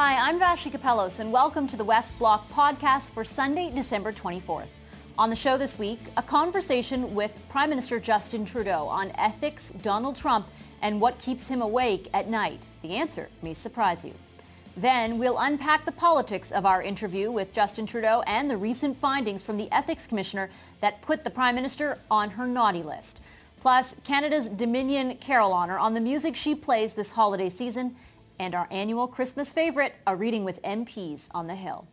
Hi, I'm Vassy Kapelos, and welcome to the West Block podcast for Sunday, December 24th. On the show this week, a conversation with Prime Minister Justin Trudeau on ethics, Donald Trump, and what keeps him awake at night. The answer may surprise you. Then we'll unpack the politics of our interview with Justin Trudeau and the recent findings from the Ethics Commissioner that put the Prime Minister on her naughty list. Plus, Canada's Dominion Carillonneur on the music she plays this holiday season, and our annual Christmas favorite, a reading with MPs on the Hill.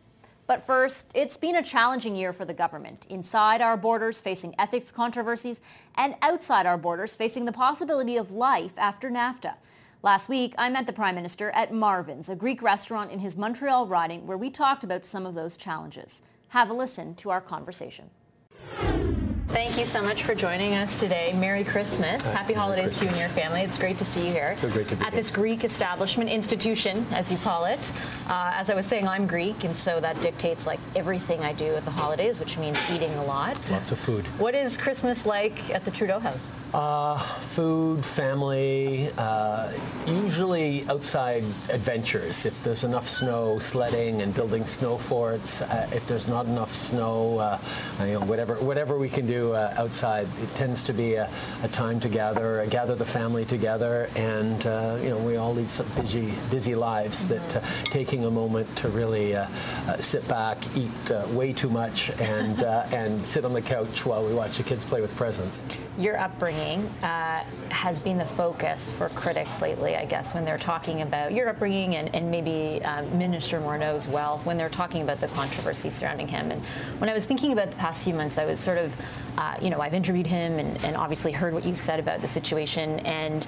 But first, it's been a challenging year for the government, inside our borders facing ethics controversies, and outside our borders facing the possibility of life after NAFTA. Last week, I met the Prime Minister at Marven's, a Greek restaurant in his Montreal riding, where we talked about some of those challenges. Have a listen to our conversation. Thank you so much for joining us today. Merry Christmas. Happy Merry holidays Christmas. to you and your family. It's great to see you here. So great to be At here. this Greek establishment, institution, as you call it. Uh, as I was saying, I'm Greek, and so that dictates like everything I do at the holidays, which means eating a lot. Lots of food. What is Christmas like at the Trudeau House? Food, family, uh, usually outside adventures. If there's enough snow, sledding and building snow forts. Uh, if there's not enough snow, uh, you know, whatever, whatever we can do uh, outside. It tends to be a, a time to gather, uh, gather the family together, and uh, you know, we all lead some busy, busy lives. That uh, taking a moment to really uh, uh, sit back, eat uh, way too much, and uh, and sit on the couch while we watch the kids play with presents. Your upbringing uh, has been the focus for critics lately, I guess, when they're talking about your upbringing and, and maybe um, Minister Morneau as well, when they're talking about the controversy surrounding him. And when I was thinking about the past few months, I was sort of, uh, you know, I've interviewed him and, and obviously heard what you said about the situation. And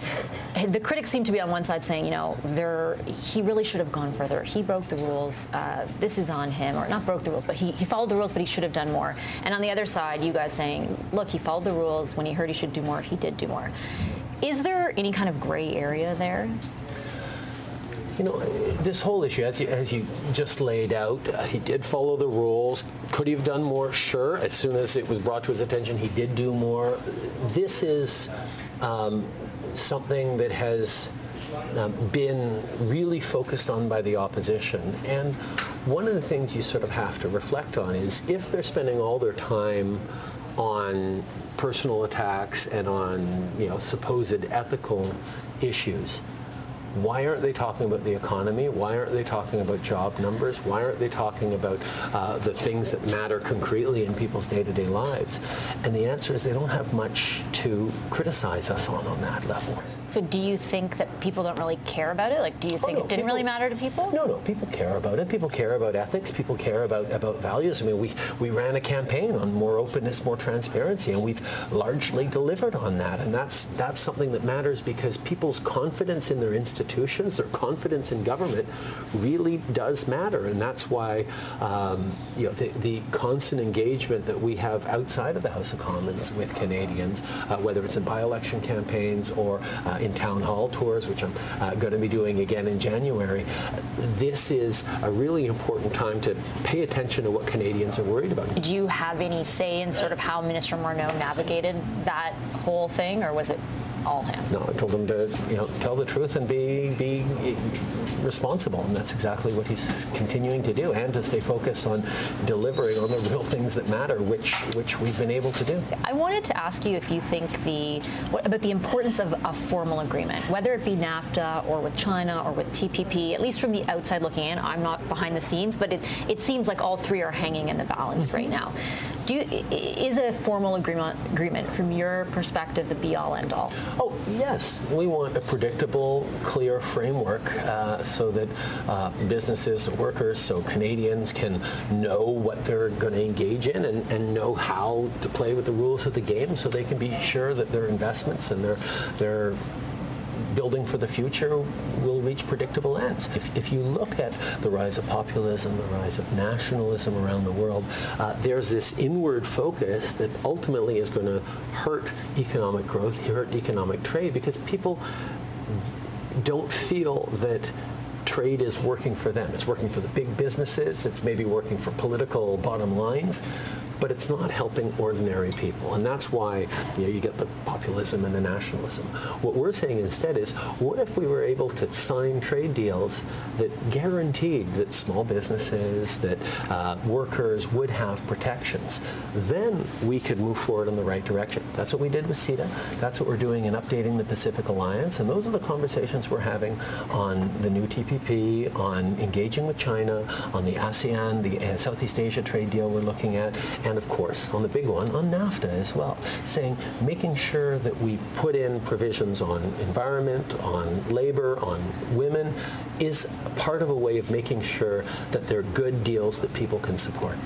the critics seem to be on one side saying, you know, there, he really should have gone further. He broke the rules. Uh, this is on him, or not broke the rules, but he, he followed the rules, but he should have done more. And on the other side, you guys saying, look, he followed the rules. When he heard he should do more, he did do more. Is there any kind of gray area there? You know, this whole issue, as you, as you just laid out, uh, he did follow the rules. Could he have done more? Sure. As soon as it was brought to his attention, he did do more. This is um, something that has um, been really focused on by the opposition. And one of the things you sort of have to reflect on is if they're spending all their time on personal attacks and on, you know, supposed ethical issues, why aren't they talking about the economy? Why aren't they talking about job numbers? Why aren't they talking about uh, the things that matter concretely in people's day-to-day lives? And the answer is they don't have much to criticize us on on that level. So do you think that people don't really care about it? Like, do you think no, it didn't people- really matter to people? No, no, people care about it. People care about ethics. People care about, about values. I mean, we, we ran a campaign on more openness, more transparency, and we've largely delivered on that. And that's, that's something that matters because people's confidence in their institutions, their confidence in government really does matter. And that's why um, you know, the, the constant engagement that we have outside of the House of Commons with Canadians, uh, whether it's in by-election campaigns or uh, in town hall tours, which I'm uh, going to be doing again in January, this is a really important time to pay attention to what Canadians are worried about. Do you have any say in sort of how Minister Morneau navigated that whole thing, or was it all him? No, I told him to, you know, tell the truth and be be responsible, and that's exactly what he's continuing to do, and to stay focused on delivering on the real things that matter, which which we've been able to do. I wanted to ask you if you think the what, about the importance of a formal agreement, whether it be NAFTA or with China or with TPP. At least from the outside looking in, I'm not behind the scenes, but it, it seems like all three are hanging in the balance right now. Do you, is a formal agreement agreement from your perspective the be all end all? Oh, yes. We want a predictable, clear framework uh, so that uh, businesses workers, so Canadians can know what they're going to engage in and, and know how to play with the rules of the game so they can be sure that their investments and their, their building for the future will reach predictable ends. If, if you look at the rise of populism, the rise of nationalism around the world, uh, there's this inward focus that ultimately is going to hurt economic growth, hurt economic trade, because people don't feel that trade is working for them. It's working for the big businesses. It's maybe working for political bottom lines. But it's not helping ordinary people. And that's why you, know, you get the populism and the nationalism. What we're saying instead is, what if we were able to sign trade deals that guaranteed that small businesses, that uh, workers would have protections? Then we could move forward in the right direction. That's what we did with CETA. That's what we're doing in updating the Pacific Alliance. And those are the conversations we're having on the new TPP, on engaging with China, on the ASEAN, the uh, Southeast Asia trade deal we're looking at, and of course, on the big one, on NAFTA as well, saying, making sure that we put in provisions on environment, on labor, on women, is part of a way of making sure that they're good deals that people can support.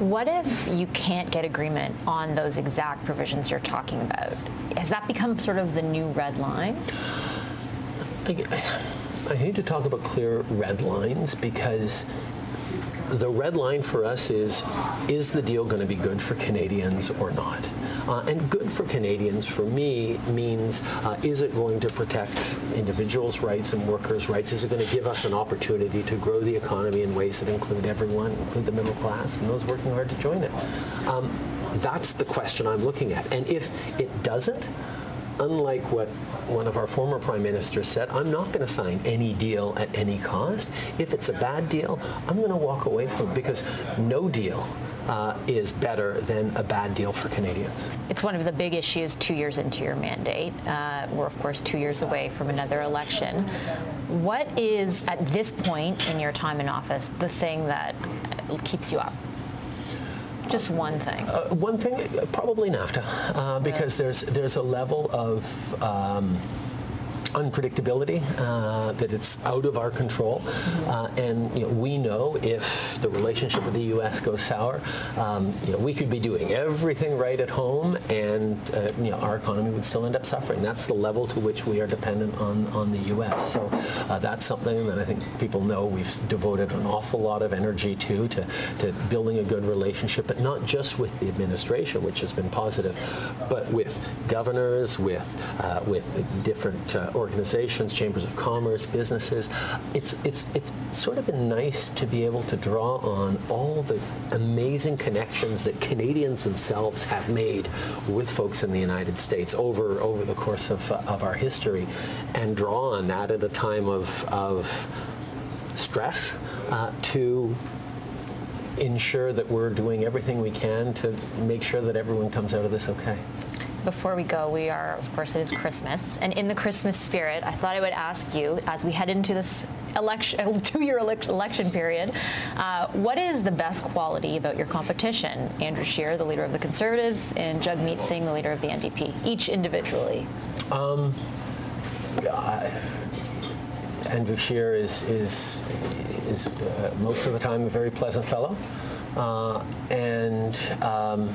What if you can't get agreement on those exact provisions you're talking about? Has that become sort of the new red line? I, I need to talk about clear red lines because the red line for us is, is the deal going to be good for Canadians or not? Uh, and good for Canadians, for me, means uh, is it going to protect individuals' rights and workers' rights? Is it going to give us an opportunity to grow the economy in ways that include everyone, include the middle class and those working hard to join it? Um, that's the question I'm looking at. And if it doesn't, unlike what one of our former prime ministers said, I'm not going to sign any deal at any cost. If it's a bad deal, I'm going to walk away from it because no deal uh, is better than a bad deal for Canadians. It's one of the big issues two years into your mandate. Uh, we're, of course, two years away from another election. What is, at this point in your time in office, the thing that keeps you up? Just one thing. Uh, one thing, probably NAFTA, uh, because there's there's a level of um, unpredictability, uh, that it's out of our control. Uh, and you know, we know if the relationship with the U.S. goes sour, um, you know, we could be doing everything right at home and uh, you know, our economy would still end up suffering. That's the level to which we are dependent on, on the U.S. So uh, that's something that I think people know we've devoted an awful lot of energy to, to, to building a good relationship, but not just with the administration, which has been positive, but with governors, with, uh, with different uh, organizations, chambers of commerce, businesses. It's, it's, it's sort of been nice to be able to draw on all the amazing connections that Canadians themselves have made with folks in the United States over, over the course of, of our history and draw on that at a time of, of stress uh, to ensure that we're doing everything we can to make sure that everyone comes out of this okay before we go, we are, of course, it is Christmas. And in the Christmas spirit, I thought I would ask you, as we head into this election, two-year election period, uh, what is the best quality about your competition? Andrew Scheer, the leader of the Conservatives, and Jagmeet Singh, the leader of the NDP, each individually. Um, uh, Andrew Scheer is, is, is uh, most of the time a very pleasant fellow. Uh, and um,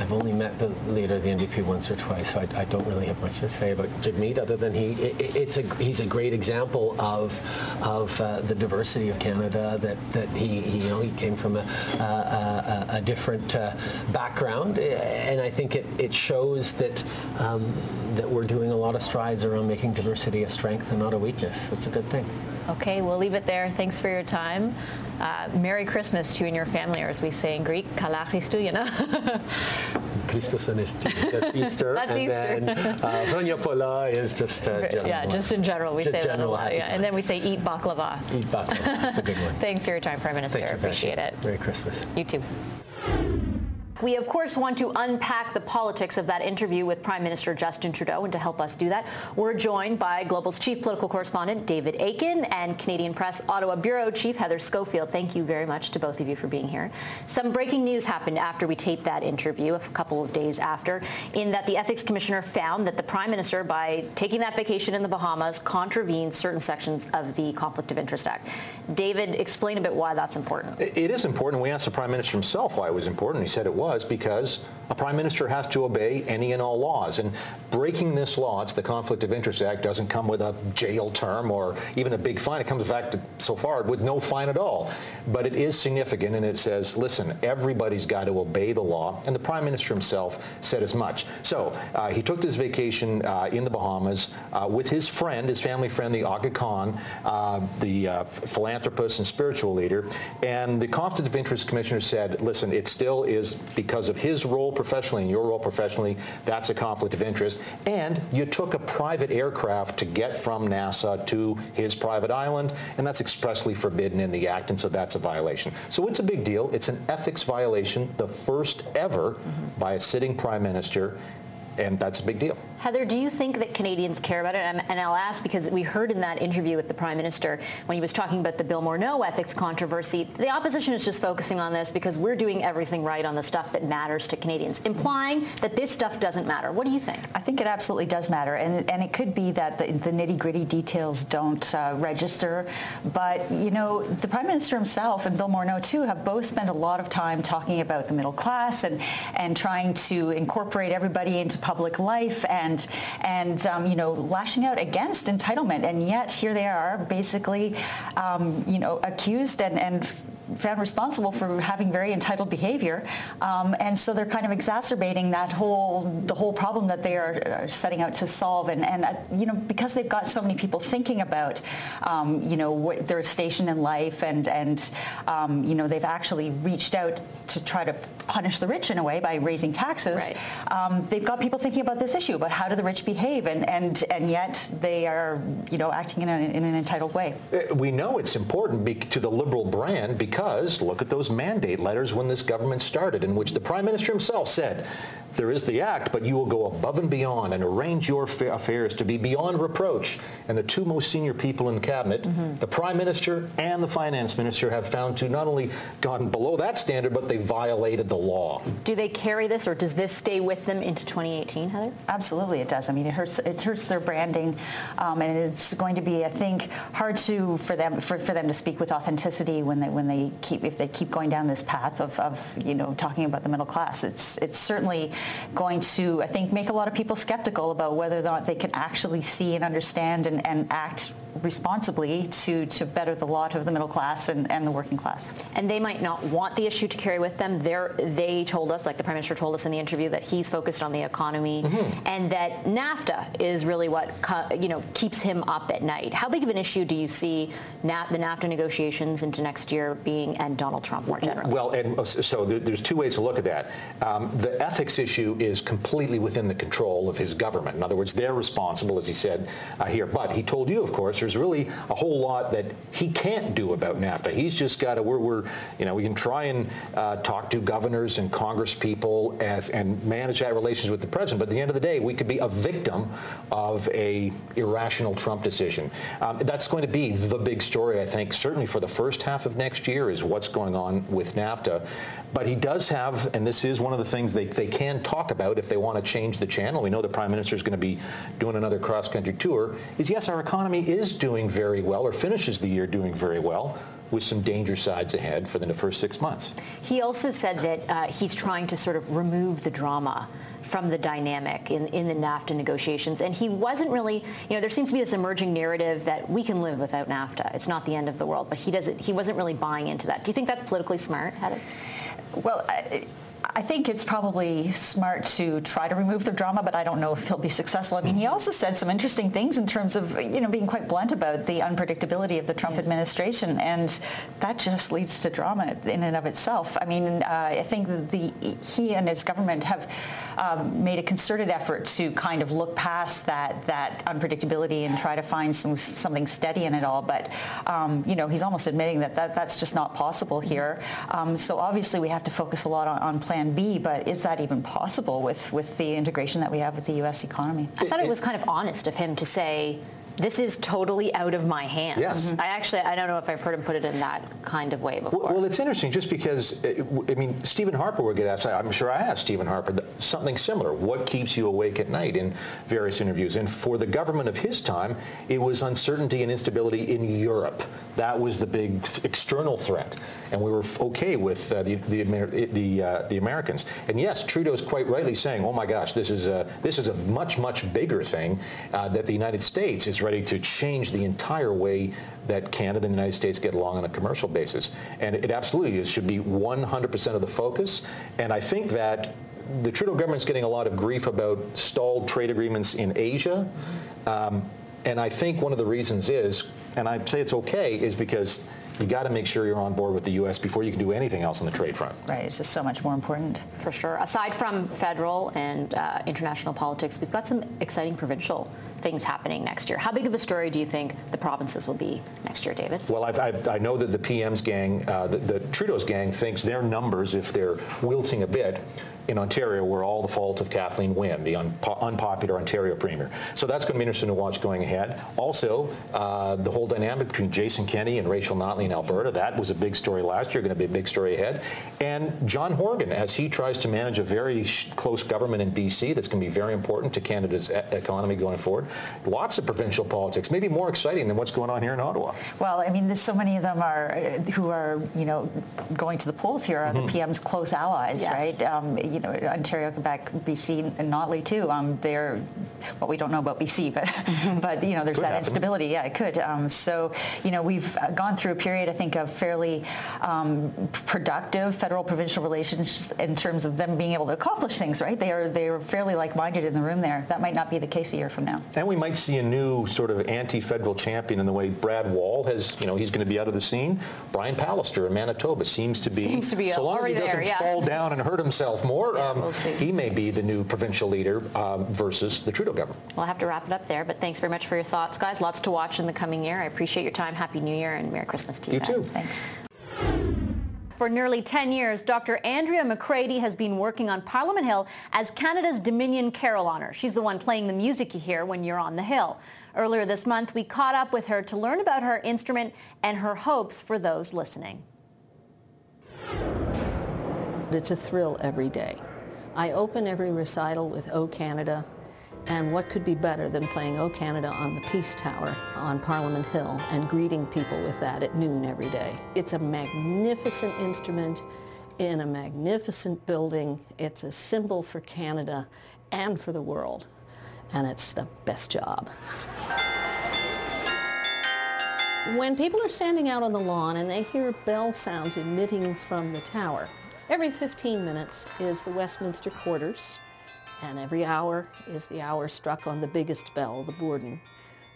I've only met the leader of the NDP once or twice, so I, I don't really have much to say about Jagmeet other than he it, it's a he's a great example of of uh, the diversity of Canada that that he, he, you know he came from a, a, a different uh, background and I think it, it shows that um, that we're doing a lot of strides around making diversity a strength and not a weakness. It's a good thing. Okay, we'll leave it there. Thanks for your time. Uh, Merry Christmas to you and your family, or as we say in Greek, Kala Christou, you? Christos. That's Easter. That's and Easter. then uh, is just uh, general. Yeah, just in general. We just say general that a lot. Yeah. And then we say eat baklava. Eat baklava. That's a good one. Thanks for your time, Prime Minister. Thank you, Appreciate it. Merry Christmas. You too. We, of course, want to unpack the politics of that interview with Prime Minister Justin Trudeau, and to help us do that, we're joined by Global's chief political correspondent, David Akin, and Canadian Press Ottawa Bureau Chief Heather Scoffield. Thank you very much to both of you for being here. Some breaking news happened after we taped that interview, a couple of days after, in that the Ethics Commissioner found that the Prime Minister, by taking that vacation in the Bahamas, contravened certain sections of the Conflict of Interest Act. David, explain a bit why that's important. It is important. We asked the Prime Minister himself why it was important. He said it was was because a prime minister has to obey any and all laws. And breaking this law, it's the Conflict of Interest Act, doesn't come with a jail term or even a big fine. It comes back to, so far with no fine at all. But it is significant, and it says, listen, everybody's got to obey the law. And the prime minister himself said as much. So uh, he took this vacation uh, in the Bahamas uh, with his friend, his family friend, the Aga Khan, uh, the uh, philanthropist and spiritual leader. And the Conflict of Interest Commissioner said, listen, it still is because of his role professionally and your role professionally, that's a conflict of interest. And you took a private aircraft to get from Nassau to his private island, and that's expressly forbidden in the act, and so that's a violation. So it's a big deal. It's an ethics violation, the first ever mm-hmm. by a sitting prime minister, and that's a big deal. Heather, do you think that Canadians care about it? And I'll ask because we heard in that interview with the Prime Minister when he was talking about the Bill Morneau ethics controversy, the opposition is just focusing on this because we're doing everything right on the stuff that matters to Canadians, implying that this stuff doesn't matter. What do you think? I think it absolutely does matter. And, and it could be that the, the nitty-gritty details don't uh, register. But, you know, the Prime Minister himself and Bill Morneau, too, have both spent a lot of time talking about the middle class and, and trying to incorporate everybody into public life and and and um, you know lashing out against entitlement, and yet here they are basically um, you know accused and and found responsible for having very entitled behavior, um, and so they're kind of exacerbating that whole the whole problem that they are setting out to solve. And, and uh, you know because they've got so many people thinking about um, you know what their station in life, and and um, you know they've actually reached out to try to punish the rich in a way by raising taxes. Right. Um, they've got people thinking about this issue, about how do the rich behave, and and and yet they are you know acting in, a, in an entitled way. Uh, we know it's important to the liberal brand because because look at those mandate letters when this government started in which the prime minister himself said there is the act, but you will go above and beyond and arrange your affairs to be beyond reproach. And the two most senior people in cabinet, mm-hmm. the prime minister and the finance minister, have found to not only gone below that standard, but they violated the law. Do they carry this, or does this stay with them into 2018, Heather? Absolutely, it does. I mean, it hurts. It hurts their branding, um, and it's going to be, I think, hard to for them for, for them to speak with authenticity when they when they keep if they keep going down this path of, of you know talking about the middle class. It's it's certainly going to, I think, make a lot of people skeptical about whether or not they can actually see and understand and, and act responsibly to, to better the lot of the middle class and, and the working class. And they might not want the issue to carry with them. They're, they told us, like the Prime Minister told us in the interview, that he's focused on the economy mm-hmm. and that NAFTA is really what you know keeps him up at night. How big of an issue do you see Na- the NAFTA negotiations into next year being and Donald Trump more generally? Well, and uh, so there's two ways to look at that. Um, the ethics issue is completely within the control of his government. In other words, they're responsible, as he said uh, here. But he told you, of course, there's really a whole lot that he can't do about NAFTA. He's just got to, we're, we're, you know, we can try and uh, talk to governors and congress people as, and manage that relations with the president, but at the end of the day, we could be a victim of a irrational Trump decision. Um, that's going to be the big story, I think, certainly for the first half of next year is what's going on with NAFTA. But he does have, and this is one of the things they, they can talk about if they want to change the channel. We know the prime minister is going to be doing another cross-country tour, is yes, our economy is doing very well or finishes the year doing very well with some danger sides ahead for the first six months. He also said that uh, he's trying to sort of remove the drama from the dynamic in, in the NAFTA negotiations. And he wasn't really, you know, there seems to be this emerging narrative that we can live without NAFTA. It's not the end of the world. But he doesn't. He wasn't really buying into that. Do you think that's politically smart, Heather? Well. I, I think it's probably smart to try to remove the drama, but I don't know if he'll be successful. I mean, he also said some interesting things in terms of, you know, being quite blunt about the unpredictability of the Trump yeah. administration, and that just leads to drama in and of itself. I mean, uh, I think the he and his government have um, made a concerted effort to kind of look past that that unpredictability and try to find some something steady in it all. But um, you know, he's almost admitting that, that that's just not possible here. Um, so obviously, we have to focus a lot on, on Plan B. But is that even possible with with the integration that we have with the U.S. economy? I thought it was kind of honest of him to say this is totally out of my hands. Yes. Mm-hmm. I actually, I don't know if I've heard him put it in that kind of way before. Well, well it's interesting just because, uh, I mean, Stephen Harper would get asked, I'm sure I asked Stephen Harper something similar. What keeps you awake at night in various interviews? And for the government of his time, it was uncertainty and instability in Europe. That was the big external threat. And we were okay with uh, the, the, the, uh, the, Americans. And yes, Trudeau's quite rightly saying, oh my gosh, this is a, this is a much, much bigger thing uh, that the United States is ready to change the entire way that Canada and the United States get along on a commercial basis. And it absolutely is, should be 100% of the focus. And I think that the Trudeau government's getting a lot of grief about stalled trade agreements in Asia. Um, and I think one of the reasons is, and I say it's okay, is because you got to make sure you're on board with the U.S. before you can do anything else on the trade front. Right, it's just so much more important. For sure. Aside from federal and uh, international politics, we've got some exciting provincial things happening next year. How big of a story do you think the provinces will be next year, David? Well, I've, I've, i know that the PM's gang, uh, the, the Trudeau's gang, thinks their numbers, if they're wilting a bit, in Ontario were all the fault of Kathleen Wynne, the unpopular Ontario Premier. So that's going to be interesting to watch going ahead. Also, uh, the whole dynamic between Jason Kenney and Rachel Notley in Alberta, that was a big story last year, going to be a big story ahead. And John Horgan, as he tries to manage a very close government in BC that's going to be very important to Canada's e economy going forward. Lots of provincial politics, maybe more exciting than what's going on here in Ottawa. Well, I mean, there's so many of them are who are, you know, going to the polls here are mm -hmm. the PM's mm-hmm. close allies, yes. right? Um, you you know, Ontario, Quebec, BC, and Notley too. Um, they're, well, we don't know about BC, but, but you know, there's could that happen. instability. Yeah, it could. Um, so, you know, we've gone through a period, I think, of fairly um, productive federal-provincial relations in terms of them being able to accomplish things, right? They are, they are fairly like-minded in the room there. That might not be the case a year from now. And we might see a new sort of anti-federal champion in the way Brad Wall has, you know, he's going to be out of the scene. Brian Pallister in Manitoba seems to be, seems to be so long as he doesn't there, yeah. fall down and hurt himself more, yeah, um, we'll he may be the new provincial leader um, versus the Trudeau government. We'll have to wrap it up there, but thanks very much for your thoughts, guys. Lots to watch in the coming year. I appreciate your time. Happy New Year and Merry Christmas to you. You too. Thanks. For nearly 10 years, Dr. Andrea McCrady has been working on Parliament Hill as Canada's Dominion Carillonneur. She's the one playing the music you hear when you're on the Hill. Earlier this month, we caught up with her to learn about her instrument and her hopes for those listening. But it's a thrill every day. I open every recital with O Canada, and what could be better than playing O Canada on the Peace Tower on Parliament Hill and greeting people with that at noon every day. It's a magnificent instrument in a magnificent building. It's a symbol for Canada and for the world, and it's the best job. When people are standing out on the lawn and they hear bell sounds emitting from the tower, Every 15 minutes is the Westminster Quarters, and every hour is the hour struck on the biggest bell, the Bourdon.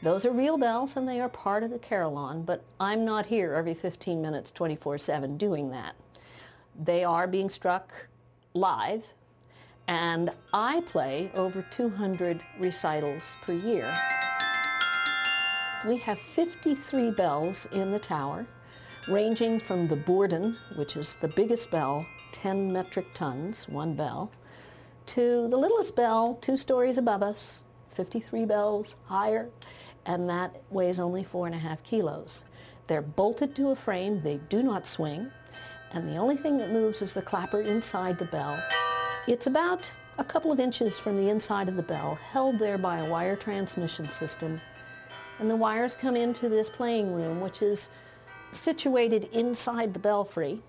Those are real bells and they are part of the carillon, but I'm not here every 15 minutes 24-7 doing that. They are being struck live, and I play over 200 recitals per year. We have 53 bells in the tower, ranging from the Bourdon, which is the biggest bell 10 metric tons, one bell, to the littlest bell, two stories above us, 53 bells higher, and that weighs only four and a half kilos. They're bolted to a frame, they do not swing, and the only thing that moves is the clapper inside the bell. It's about a couple of inches from the inside of the bell, held there by a wire transmission system, and the wires come into this playing room, which is situated inside the belfry,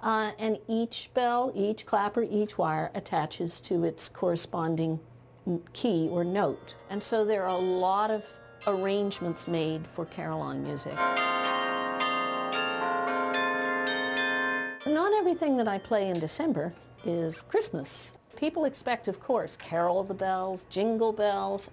uh, and each bell, each clapper, each wire attaches to its corresponding key or note. And so there are a lot of arrangements made for carillon music. Not everything that I play in December is Christmas. People expect, of course, Carol the Bells, Jingle Bells,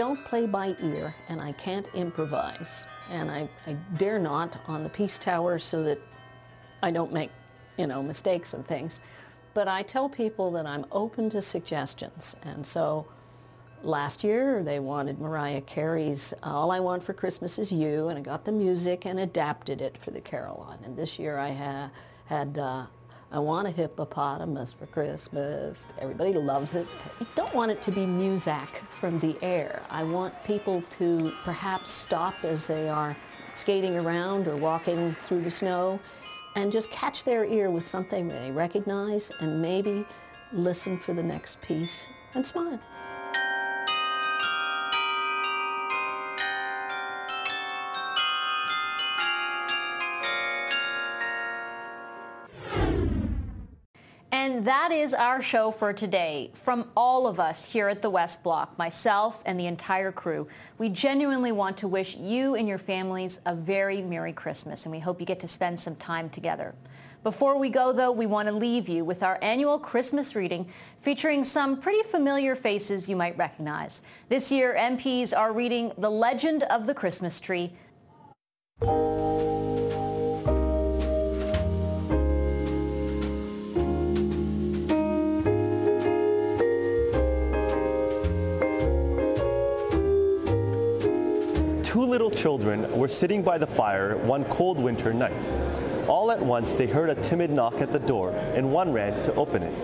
don't play by ear and I can't improvise. And I, I, dare not on the Peace Tower so that I don't make, you know, mistakes and things. But I tell people that I'm open to suggestions. And so last year they wanted Mariah Carey's All I Want for Christmas Is You, and I got the music and adapted it for the carillon. And this year I ha- had uh, I want a hippopotamus for Christmas. Everybody loves it. I don't want it to be Muzak from the air. I want people to perhaps stop as they are skating around or walking through the snow and just catch their ear with something they recognize and maybe listen for the next piece and smile. And that is our show for today. From all of us here at the West Block, myself and the entire crew, we genuinely want to wish you and your families a very Merry Christmas, and we hope you get to spend some time together. Before we go, though, we want to leave you with our annual Christmas reading featuring some pretty familiar faces you might recognize. This year, MPs are reading The Legend of the Christmas Tree, Two little children were sitting by the fire one cold winter night. All at once they heard a timid knock at the door, and one ran to open it.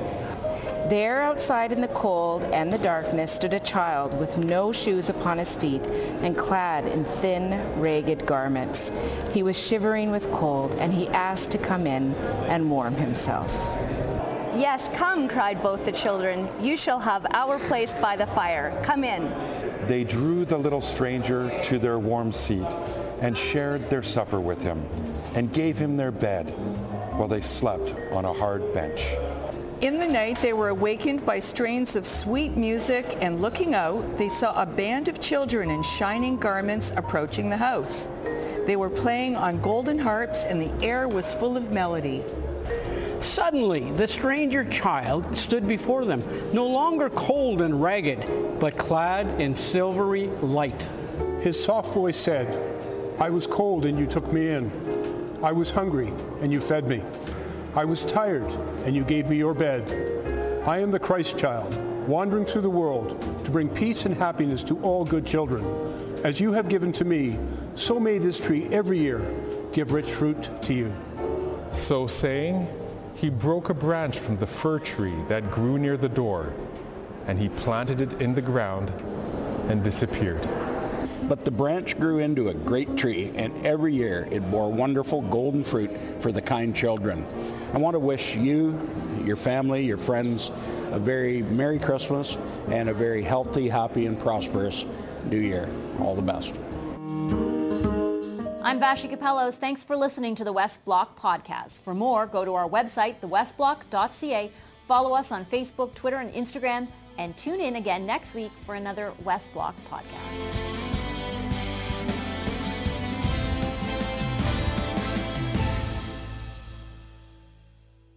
There outside in the cold and the darkness stood a child with no shoes upon his feet and clad in thin, ragged garments. He was shivering with cold, and he asked to come in and warm himself. Yes, come, cried both the children. You shall have our place by the fire. Come in. They drew the little stranger to their warm seat and shared their supper with him and gave him their bed while they slept on a hard bench. In the night, they were awakened by strains of sweet music, and looking out, they saw a band of children in shining garments approaching the house. They were playing on golden harps, and the air was full of melody. Suddenly, the stranger child stood before them, no longer cold and ragged, but clad in silvery light. His soft voice said, I was cold and you took me in. I was hungry and you fed me. I was tired and you gave me your bed. I am the Christ child, wandering through the world to bring peace and happiness to all good children. As you have given to me, so may this tree every year give rich fruit to you. So saying, he broke a branch from the fir tree that grew near the door, and he planted it in the ground and disappeared. But the branch grew into a great tree, and every year it bore wonderful golden fruit for the kind children. I want to wish you, your family, your friends, a very Merry Christmas and a very healthy, happy, and prosperous New Year. All the best. I'm Vassy Kapelos. Thanks for listening to the West Block podcast. For more, go to our website, thewestblock.ca, follow us on Facebook, Twitter, and Instagram, and tune in again next week for another West Block podcast.